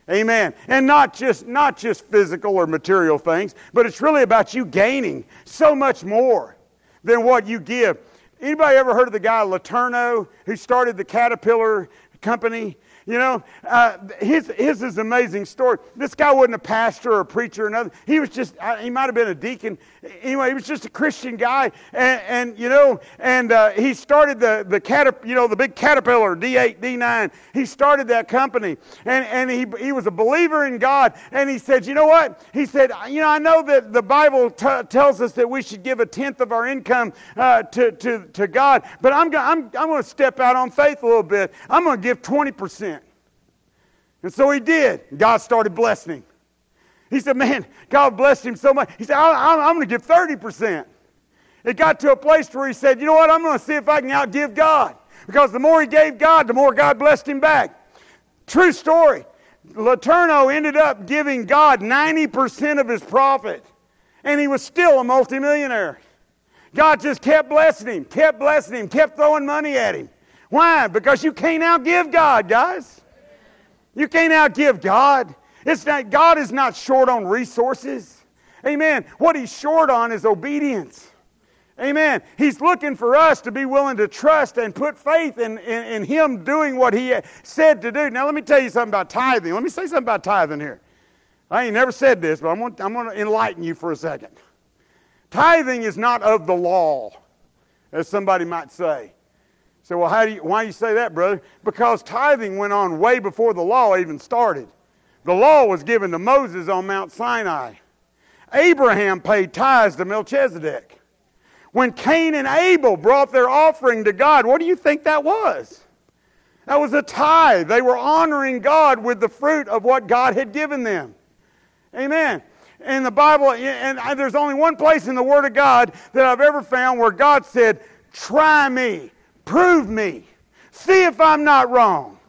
Speaker 2: Amen. And not just not just physical or material things, but it's really about you gaining so much more than what you give. Anybody ever heard of the guy LeTourneau who started the Caterpillar company? You know, uh, his, his is an amazing story. This guy wasn't a pastor or a preacher or nothing. He was just, he might have been a deacon. Anyway, he was just a Christian guy. And, and you know, and uh, he started the, the caterp, you know, the big Caterpillar, D8, D9. He started that company. And, and he, he was a believer in God. And he said, you know what? He said, you know, I know that the Bible t- tells us that we should give a tenth of our income uh, to, to, to God, but I'm, I'm, I'm going to step out on faith a little bit. I'm going to give 20%. And so he did. God started blessing him. He said, Man, God blessed him so much. He said, I'm, I'm going to give 30%. It got to a place where he said, You know what? I'm going to see if I can outgive God. Because the more he gave God, the more God blessed him back. True story. LeTourneau ended up giving God 90% of his profit, and he was still a multimillionaire. God just kept blessing him, kept blessing him, kept throwing money at him. Why? Because you can't outgive God, guys. You can't outgive God. It's not, God is not short on resources. Amen. What He's short on is obedience. Amen. He's looking for us to be willing to trust and put faith in, in, in, Him doing what He said to do. Now, let me tell you something about tithing. Let me say something about tithing here. I ain't never said this, but I'm going, I'm going to enlighten you for a second. Tithing is not of the law, as somebody might say. So, well, how do you, why do you say that, brother? Because tithing went on way before the law even started. The law was given to Moses on Mount Sinai. Abraham paid tithes to Melchizedek. When Cain and Abel brought their offering to God, what do you think that was? That was a tithe. They were honoring God with the fruit of what God had given them. Amen. In the Bible, and there's only one place in the Word of God that I've ever found where God said, Try me Prove me. See if I'm not wrong.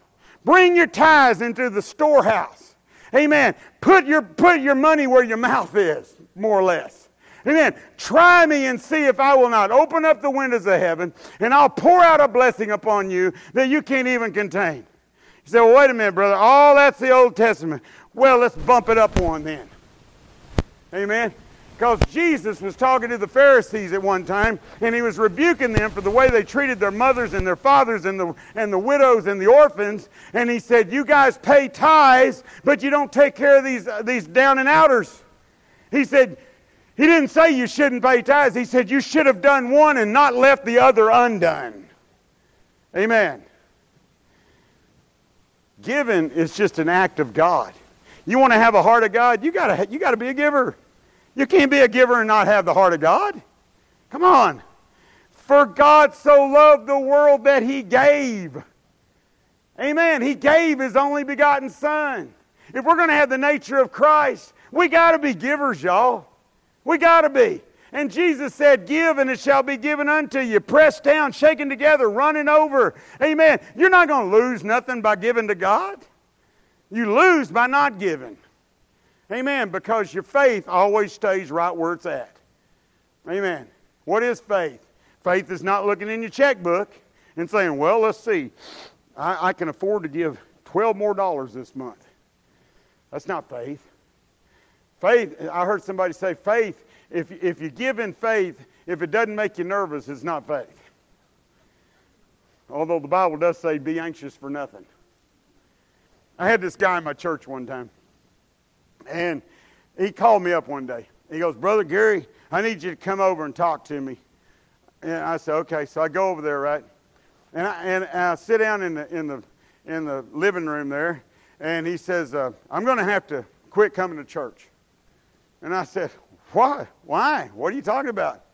Speaker 2: Bring your tithes into the storehouse. Amen. Put your, put your money where your mouth is, more or less. Amen. Try me and see if I will not open up the windows of heaven and I'll pour out a blessing upon you that you can't even contain. You say, well, wait a minute, brother. All that's the Old Testament. Well, let's bump it up one then. Amen. Because Jesus was talking to the Pharisees at one time, and he was rebuking them for the way they treated their mothers and their fathers and the, and the widows and the orphans. And he said, You guys pay tithes, but you don't take care of these, uh, these down and outers. He said, He didn't say you shouldn't pay tithes. He said, You should have done one and not left the other undone. Amen. Giving is just an act of God. You want to have a heart of God? You got to, you got to be a giver. You can't be a giver and not have the heart of God. Come on. For God so loved the world that he gave. Amen. He gave his only begotten Son. If we're going to have the nature of Christ, we got to be givers, y'all. We got to be. And Jesus said, Give and it shall be given unto you. Pressed down, shaken together, running over. Amen. You're not going to lose nothing by giving to God. You lose by not giving. Amen. Because your faith always stays right where it's at. Amen. What is faith? Faith is not looking in your checkbook and saying, well, let's see, I, I can afford to give 12 more dollars this month. That's not faith. Faith, I heard somebody say, faith, if, if you give in faith, if it doesn't make you nervous, it's not faith. Although the Bible does say, be anxious for nothing. I had this guy in my church one time, and he called me up one day. He goes, Brother Gary, I need you to come over and talk to me. And I said, okay. So I go over there, right? And I, and, I sit down in the, in, the, in the living room there, and he says, uh, I'm going to have to quit coming to church. And I said, Why? Why? What are you talking about?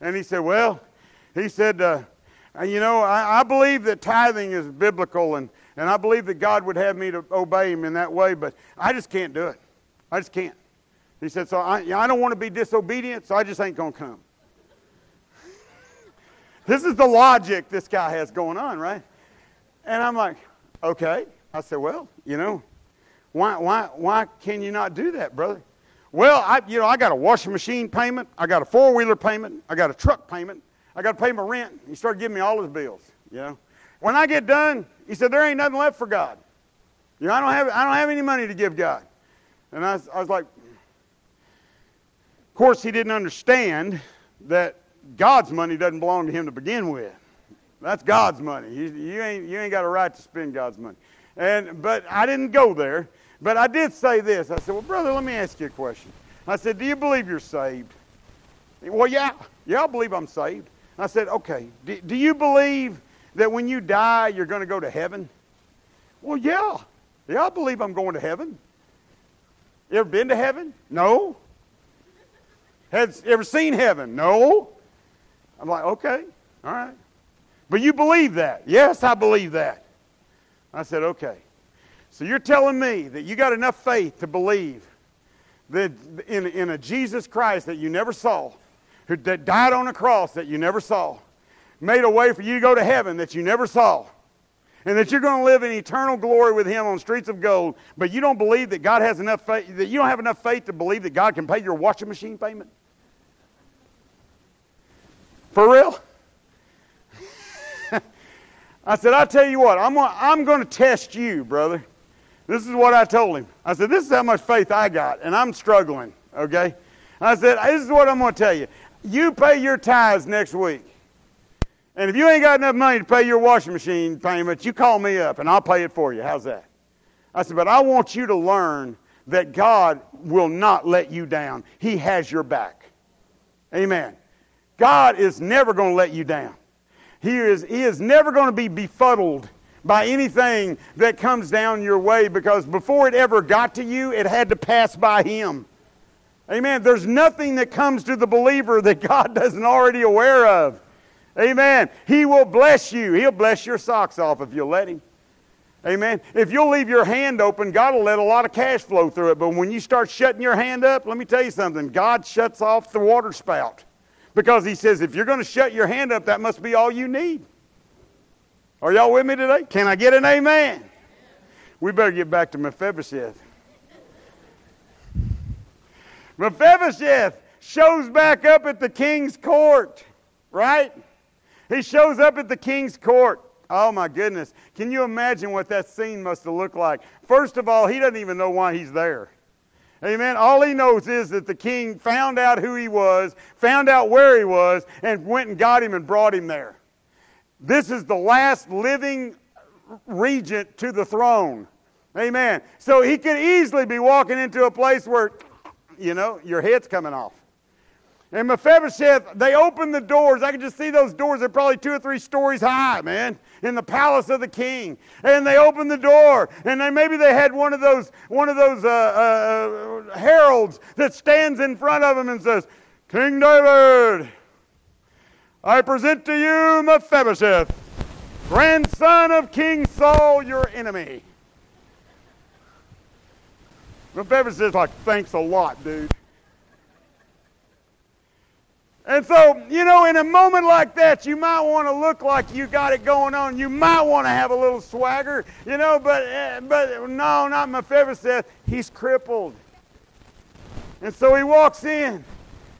Speaker 2: And he said, Well, he said, uh, You know, I, I believe that tithing is biblical, and, and I believe that God would have me to obey him in that way, but I just can't do it. I just can't. He said, So I, I don't want to be disobedient, so I just ain't going to come. this is the logic this guy has going on, right? And I'm like, Okay. I said, Well, you know, why, why, why can you not do that, brother? Well, I, you know, I got a washing machine payment, I got a four wheeler payment, I got a truck payment, I got to pay my rent. He started giving me all his bills. You know, when I get done, he said there ain't nothing left for God. You know, I don't have I don't have any money to give God. And I was, I was like, of course, he didn't understand that God's money doesn't belong to him to begin with. That's God's money. You, you ain't you ain't got a right to spend God's money. And but I didn't go there. But I did say this. I said, Well, brother, let me ask you a question. I said, Do you believe you're saved? Well, yeah. Yeah, I believe I'm saved. I said, Okay. Do, do you believe that when you die, you're going to go to heaven? Well, yeah. Yeah, I believe I'm going to heaven. You ever been to heaven? No. Has ever seen heaven? No. I'm like, okay, all right. But you believe that? Yes, I believe that. I said, okay. So you're telling me that you got enough faith to believe that in, in a Jesus Christ that you never saw, who, that died on a cross that you never saw, made a way for you to go to heaven that you never saw, and that you're going to live in eternal glory with Him on streets of gold, but you don't believe that God has enough faith, that you don't have enough faith to believe that God can pay your washing machine payment? For real? I said, I tell you what, I'm going I'm to test you, brother. This is what I told him. I said, This is how much faith I got, and I'm struggling, okay? I said, This is what I'm going to tell you. You pay your tithes next week. And if you ain't got enough money to pay your washing machine payment, you call me up and I'll pay it for you. How's that? I said, But I want you to learn that God will not let you down. He has your back. Amen. God is never going to let you down. He is, he is never going to be befuddled by anything that comes down your way because before it ever got to you, it had to pass by Him. Amen. There's nothing that comes to the believer that God doesn't already aware of. Amen. He will bless you. He'll bless your socks off if you'll let Him. Amen. If you'll leave your hand open, God will let a lot of cash flow through it. But when you start shutting your hand up, let me tell you something. God shuts off the water spout. Because He says, if you're going to shut your hand up, that must be all you need. Are y'all with me today? Can I get an amen? We better get back to Mephibosheth. Mephibosheth shows back up at the king's court, right? He shows up at the king's court. Oh my goodness. Can you imagine what that scene must have looked like? First of all, he doesn't even know why he's there. Amen. All he knows is that the king found out who he was, found out where he was, and went and got him and brought him there. This is the last living regent to the throne. Amen. So he could easily be walking into a place where, you know, your head's coming off. And Mephibosheth, they opened the doors. I could just see those doors. They're probably two or three stories high, man, in the palace of the king. And they opened the door, and then maybe they had one of those one of those uh, uh, heralds that stands in front of them and says, "King David, I present to you Mephibosheth, grandson of King Saul, your enemy. Mephibosheth's like, thanks a lot, dude. And so, you know, in a moment like that, you might want to look like you got it going on. You might want to have a little swagger, you know, but, uh, but no, not Mephibosheth. He's crippled. And so he walks in.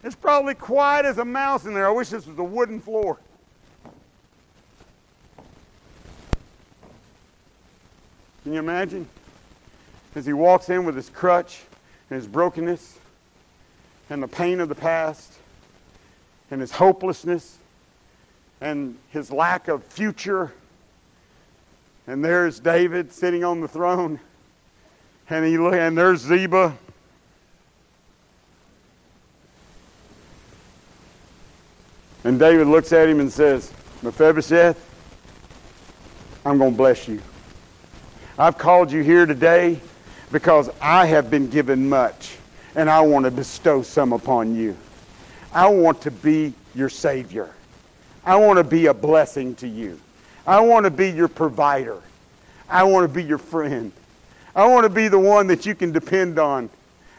Speaker 2: It's probably quiet as a mouse in there. I wish this was a wooden floor. Can you imagine? As he walks in with his crutch and his brokenness and the pain of the past and his hopelessness and his lack of future. And there's David sitting on the throne. And he and there's Ziba. And David looks at him and says, Mephibosheth, I'm going to bless you. I've called you here today because I have been given much, and I want to bestow some upon you. I want to be your Savior. I want to be a blessing to you. I want to be your provider. I want to be your friend. I want to be the one that you can depend on.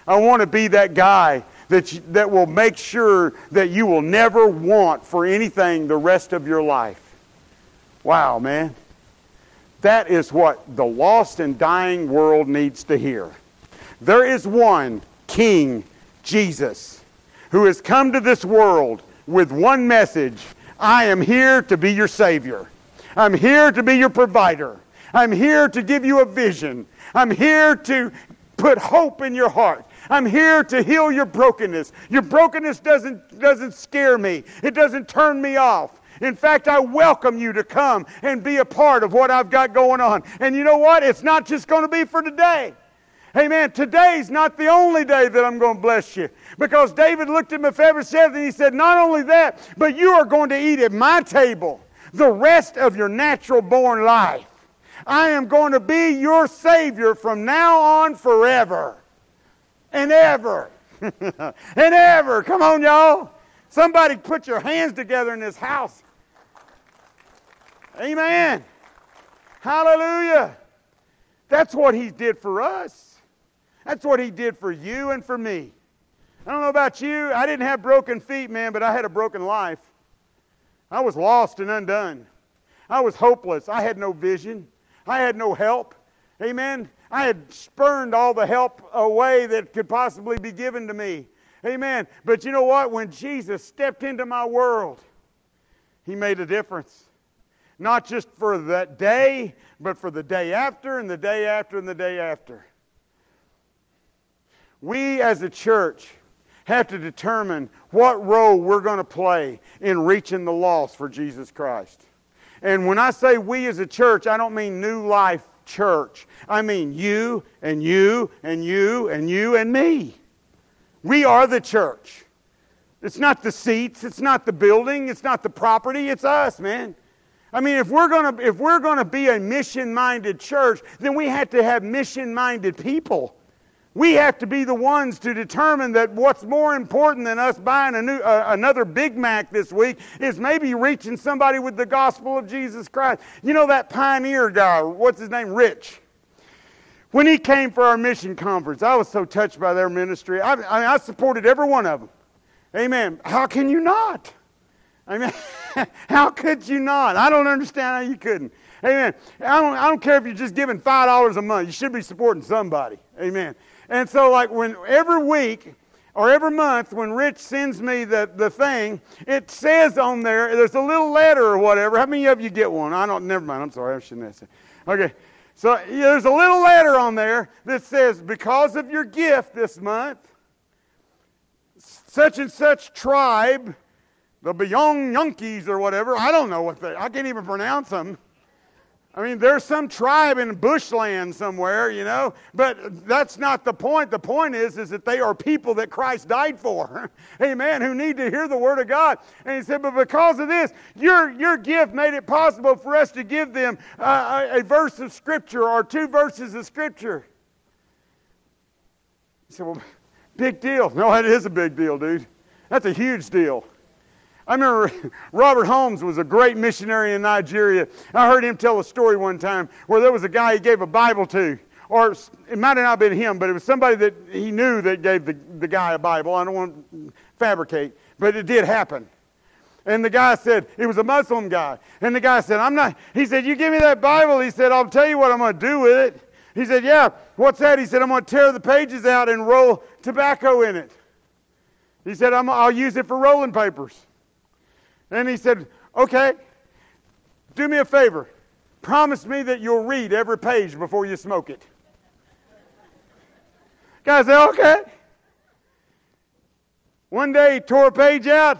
Speaker 2: I want to be that guy that, you, that will make sure that you will never want for anything the rest of your life. Wow, man. That is what the lost and dying world needs to hear. There is one King, Jesus, who has come to this world with one message I am here to be your Savior. I'm here to be your provider. I'm here to give you a vision. I'm here to put hope in your heart. I'm here to heal your brokenness. Your brokenness doesn't, doesn't scare me, it doesn't turn me off. In fact, I welcome you to come and be a part of what I've got going on. And you know what? It's not just going to be for today. Amen. Today's not the only day that I'm going to bless you. Because David looked at Mephibosheth and he said, Not only that, but you are going to eat at my table the rest of your natural born life. I am going to be your Savior from now on forever and ever and ever. Come on, y'all. Somebody put your hands together in this house. Amen. Hallelujah. That's what he did for us. That's what he did for you and for me. I don't know about you. I didn't have broken feet, man, but I had a broken life. I was lost and undone. I was hopeless. I had no vision. I had no help. Amen. I had spurned all the help away that could possibly be given to me. Amen. But you know what? When Jesus stepped into my world, He made a difference. Not just for that day, but for the day after, and the day after, and the day after. We as a church have to determine what role we're going to play in reaching the lost for Jesus Christ. And when I say we as a church, I don't mean New Life Church. I mean you and you and you and you and me. We are the church. It's not the seats, it's not the building, it's not the property, it's us, man. I mean, if we're going to if we're going to be a mission-minded church, then we have to have mission-minded people. We have to be the ones to determine that what's more important than us buying a new, uh, another Big Mac this week is maybe reaching somebody with the gospel of Jesus Christ. You know that pioneer guy, what's his name? Rich. When he came for our mission conference, I was so touched by their ministry. I, I, I supported every one of them. Amen. How can you not? I mean, how could you not? I don't understand how you couldn't. Amen. I don't, I don't care if you're just giving $5 a month. You should be supporting somebody. Amen. And so, like, when every week or every month when Rich sends me the, the thing, it says on there, there's a little letter or whatever. How many of you get one? I don't, never mind. I'm sorry. I shouldn't have said. Okay. So there's a little letter on there that says, because of your gift this month, such and such tribe, the Beyond Yankees or whatever, I don't know what they, I can't even pronounce them. I mean, there's some tribe in bushland somewhere, you know, but that's not the point. The point is, is that they are people that Christ died for. Amen. Who need to hear the word of God. And he said, but because of this, your, your gift made it possible for us to give them uh, a, a verse of Scripture or two verses of Scripture. He said, well, big deal. No, it is a big deal, dude. That's a huge deal. I remember Robert Holmes was a great missionary in Nigeria. I heard him tell a story one time where there was a guy he gave a Bible to. Or it might have not been him, but it was somebody that he knew that gave the, the guy a Bible. I don't want to fabricate, but it did happen. And the guy said, it was a Muslim guy. And the guy said, I'm not, he said, you give me that Bible. He said, I'll tell you what I'm going to do with it. He said, Yeah, what's that? He said, I'm going to tear the pages out and roll tobacco in it. He said, i will use it for rolling papers. And he said, Okay, do me a favor. Promise me that you'll read every page before you smoke it. Guy said, Okay. One day he tore a page out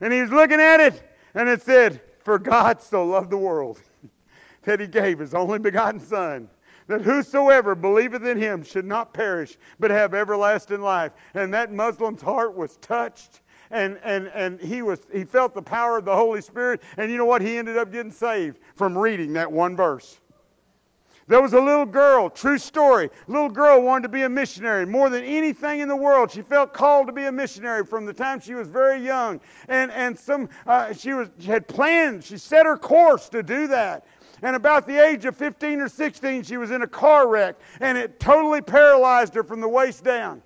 Speaker 2: and he was looking at it and it said, For God so loved the world that he gave his only begotten Son that whosoever believeth in him should not perish, but have everlasting life. And that Muslim's heart was touched. And, and, and he, was, he felt the power of the Holy Spirit. And you know what? He ended up getting saved from reading that one verse. There was a little girl, true story. Little girl wanted to be a missionary more than anything in the world. She felt called to be a missionary from the time she was very young, and and some uh, she was she had planned. She set her course to do that. And about the age of 15 or 16, she was in a car wreck, and it totally paralyzed her from the waist down.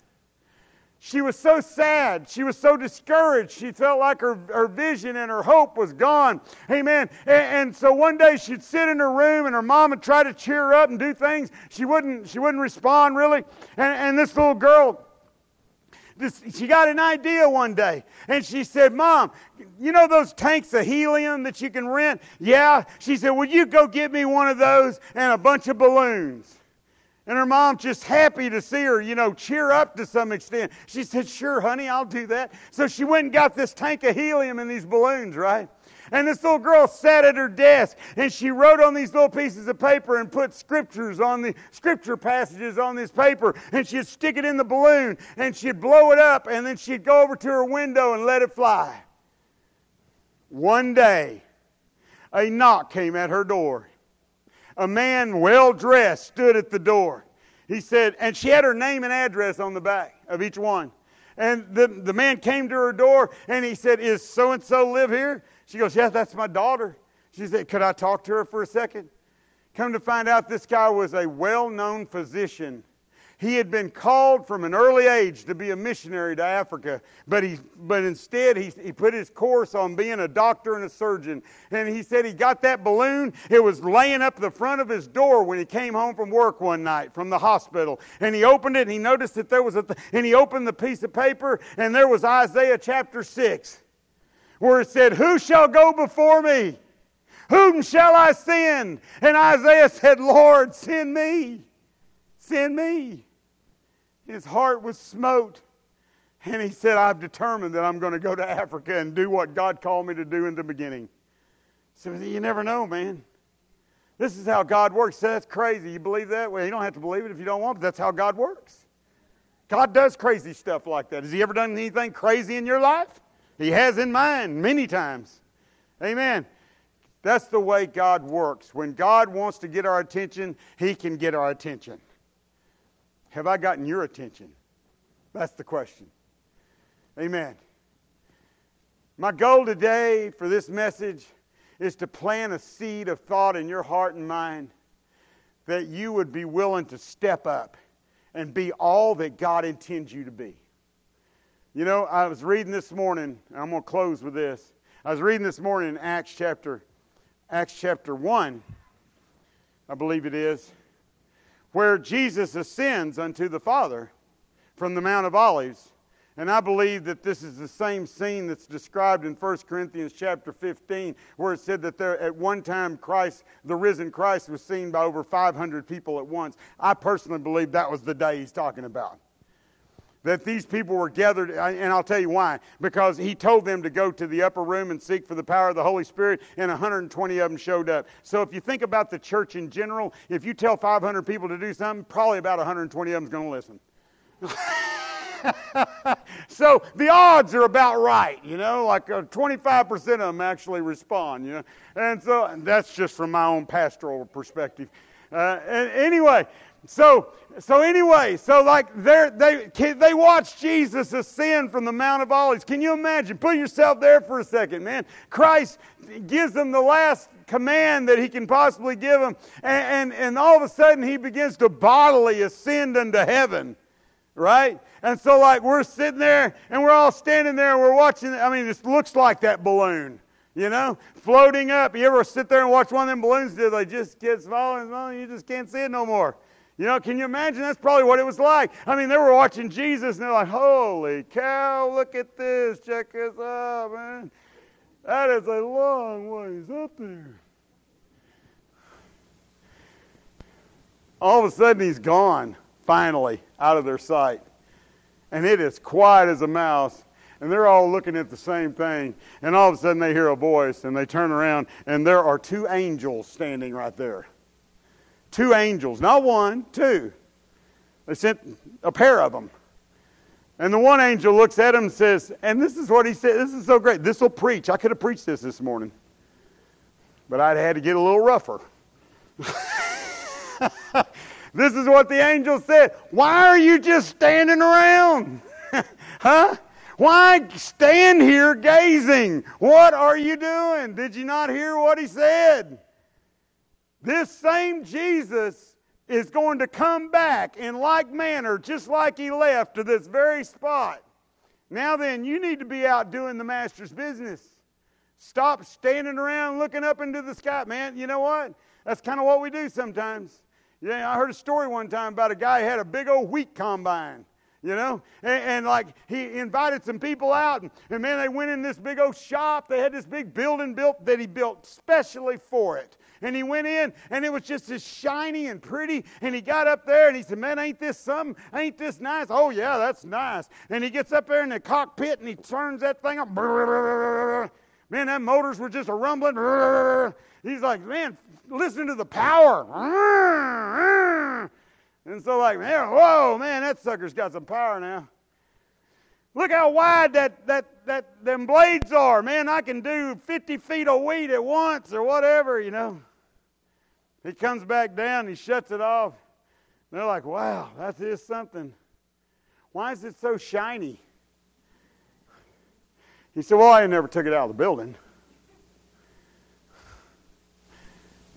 Speaker 2: She was so sad. She was so discouraged. She felt like her, her vision and her hope was gone. Amen. And, and so one day she'd sit in her room and her mom would try to cheer her up and do things. She wouldn't, she wouldn't respond really. And, and this little girl, this, she got an idea one day. And she said, Mom, you know those tanks of helium that you can rent? Yeah. She said, Would you go get me one of those and a bunch of balloons? And her mom just happy to see her, you know, cheer up to some extent. She said, Sure, honey, I'll do that. So she went and got this tank of helium and these balloons, right? And this little girl sat at her desk and she wrote on these little pieces of paper and put scriptures on the scripture passages on this paper. And she'd stick it in the balloon and she'd blow it up and then she'd go over to her window and let it fly. One day, a knock came at her door. A man well dressed stood at the door. He said, and she had her name and address on the back of each one. And the, the man came to her door and he said, Is so and so live here? She goes, Yeah, that's my daughter. She said, Could I talk to her for a second? Come to find out, this guy was a well known physician. He had been called from an early age to be a missionary to Africa, but, he, but instead he, he put his course on being a doctor and a surgeon. And he said he got that balloon. It was laying up the front of his door when he came home from work one night from the hospital. And he opened it and he noticed that there was a, th- and he opened the piece of paper and there was Isaiah chapter 6 where it said, Who shall go before me? Whom shall I send? And Isaiah said, Lord, send me. Send me. His heart was smote. And he said, I've determined that I'm going to go to Africa and do what God called me to do in the beginning. So you never know, man. This is how God works. That's crazy. You believe that? Well, you don't have to believe it if you don't want, but that's how God works. God does crazy stuff like that. Has He ever done anything crazy in your life? He has in mine many times. Amen. That's the way God works. When God wants to get our attention, He can get our attention. Have I gotten your attention? That's the question. Amen. My goal today for this message is to plant a seed of thought in your heart and mind that you would be willing to step up and be all that God intends you to be. You know, I was reading this morning, and I'm going to close with this. I was reading this morning in Acts chapter Acts chapter 1, I believe it is, where Jesus ascends unto the Father from the Mount of Olives. And I believe that this is the same scene that's described in 1 Corinthians chapter 15, where it said that there at one time Christ, the risen Christ, was seen by over 500 people at once. I personally believe that was the day he's talking about that these people were gathered, and I'll tell you why. Because he told them to go to the upper room and seek for the power of the Holy Spirit, and 120 of them showed up. So if you think about the church in general, if you tell 500 people to do something, probably about 120 of them is going to listen. so the odds are about right, you know, like uh, 25% of them actually respond, you know. And so and that's just from my own pastoral perspective. Uh, and anyway, so so anyway, so like they they they watch Jesus ascend from the Mount of Olives. Can you imagine? Put yourself there for a second, man. Christ gives them the last command that he can possibly give them, and, and, and all of a sudden he begins to bodily ascend into heaven, right? And so like we're sitting there and we're all standing there and we're watching. I mean, it looks like that balloon you know, floating up. You ever sit there and watch one of them balloons? Do they just get smaller and smaller? You just can't see it no more. You know, can you imagine? That's probably what it was like. I mean, they were watching Jesus and they're like, holy cow, look at this. Check this out, man. That is a long ways up there. All of a sudden, he's gone, finally, out of their sight. And it is quiet as a mouse. And they're all looking at the same thing. And all of a sudden, they hear a voice and they turn around, and there are two angels standing right there. Two angels, not one, two. They sent a pair of them. And the one angel looks at him and says, and this is what he said, this is so great. This will preach. I could have preached this this morning, but I'd had to get a little rougher. this is what the angel said. Why are you just standing around? huh? Why stand here gazing? What are you doing? Did you not hear what he said? This same Jesus is going to come back in like manner, just like he left, to this very spot. Now then, you need to be out doing the master's business. Stop standing around looking up into the sky. Man, you know what? That's kind of what we do sometimes. Yeah, I heard a story one time about a guy who had a big old wheat combine you know and, and, like he invited some people out and, and man they went in this big old shop they had this big building built that he built specially for it and he went in and it was just as shiny and pretty and he got up there and he said man ain't this something ain't this nice oh yeah that's nice and he gets up there in the cockpit and he turns that thing up man that motors were just a rumbling he's like man listen to the power and so, like, man, whoa, man, that sucker's got some power now. Look how wide that, that, that them blades are. Man, I can do 50 feet of wheat at once or whatever, you know. He comes back down, he shuts it off. They're like, wow, that is something. Why is it so shiny? He said, well, I never took it out of the building.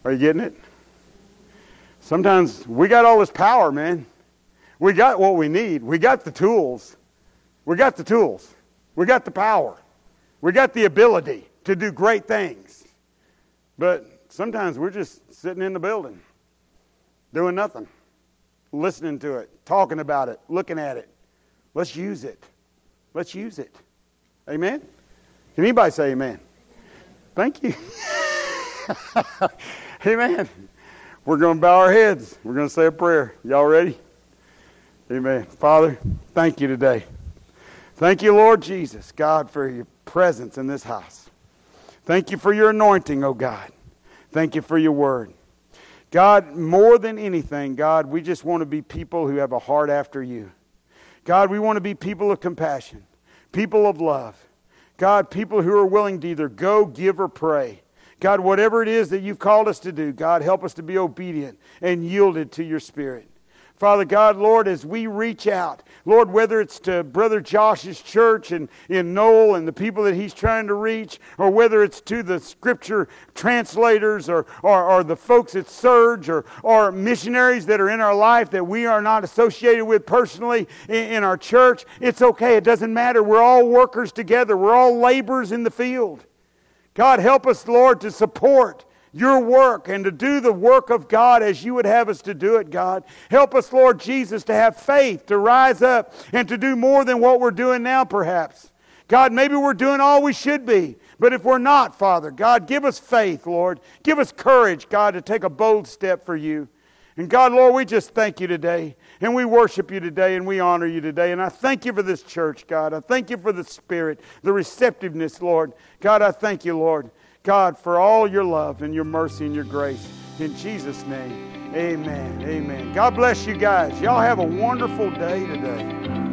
Speaker 2: Are you getting it? Sometimes we got all this power, man. We got what we need. We got the tools. We got the tools. We got the power. We got the ability to do great things. But sometimes we're just sitting in the building, doing nothing, listening to it, talking about it, looking at it. Let's use it. Let's use it. Amen? Can anybody say amen? Thank you. amen. We're going to bow our heads. We're going to say a prayer. Y'all ready? Amen. Father, thank you today. Thank you, Lord Jesus, God, for your presence in this house. Thank you for your anointing, oh God. Thank you for your word. God, more than anything, God, we just want to be people who have a heart after you. God, we want to be people of compassion, people of love. God, people who are willing to either go, give, or pray. God, whatever it is that you've called us to do, God, help us to be obedient and yielded to your Spirit. Father God, Lord, as we reach out, Lord, whether it's to Brother Josh's church and in Noel and the people that he's trying to reach, or whether it's to the scripture translators or, or, or the folks at Surge or, or missionaries that are in our life that we are not associated with personally in, in our church, it's okay. It doesn't matter. We're all workers together, we're all laborers in the field. God, help us, Lord, to support your work and to do the work of God as you would have us to do it, God. Help us, Lord Jesus, to have faith, to rise up and to do more than what we're doing now, perhaps. God, maybe we're doing all we should be, but if we're not, Father, God, give us faith, Lord. Give us courage, God, to take a bold step for you. And God, Lord, we just thank you today. And we worship you today and we honor you today. And I thank you for this church, God. I thank you for the spirit, the receptiveness, Lord. God, I thank you, Lord. God, for all your love and your mercy and your grace. In Jesus' name, amen. Amen. God bless you guys. Y'all have a wonderful day today.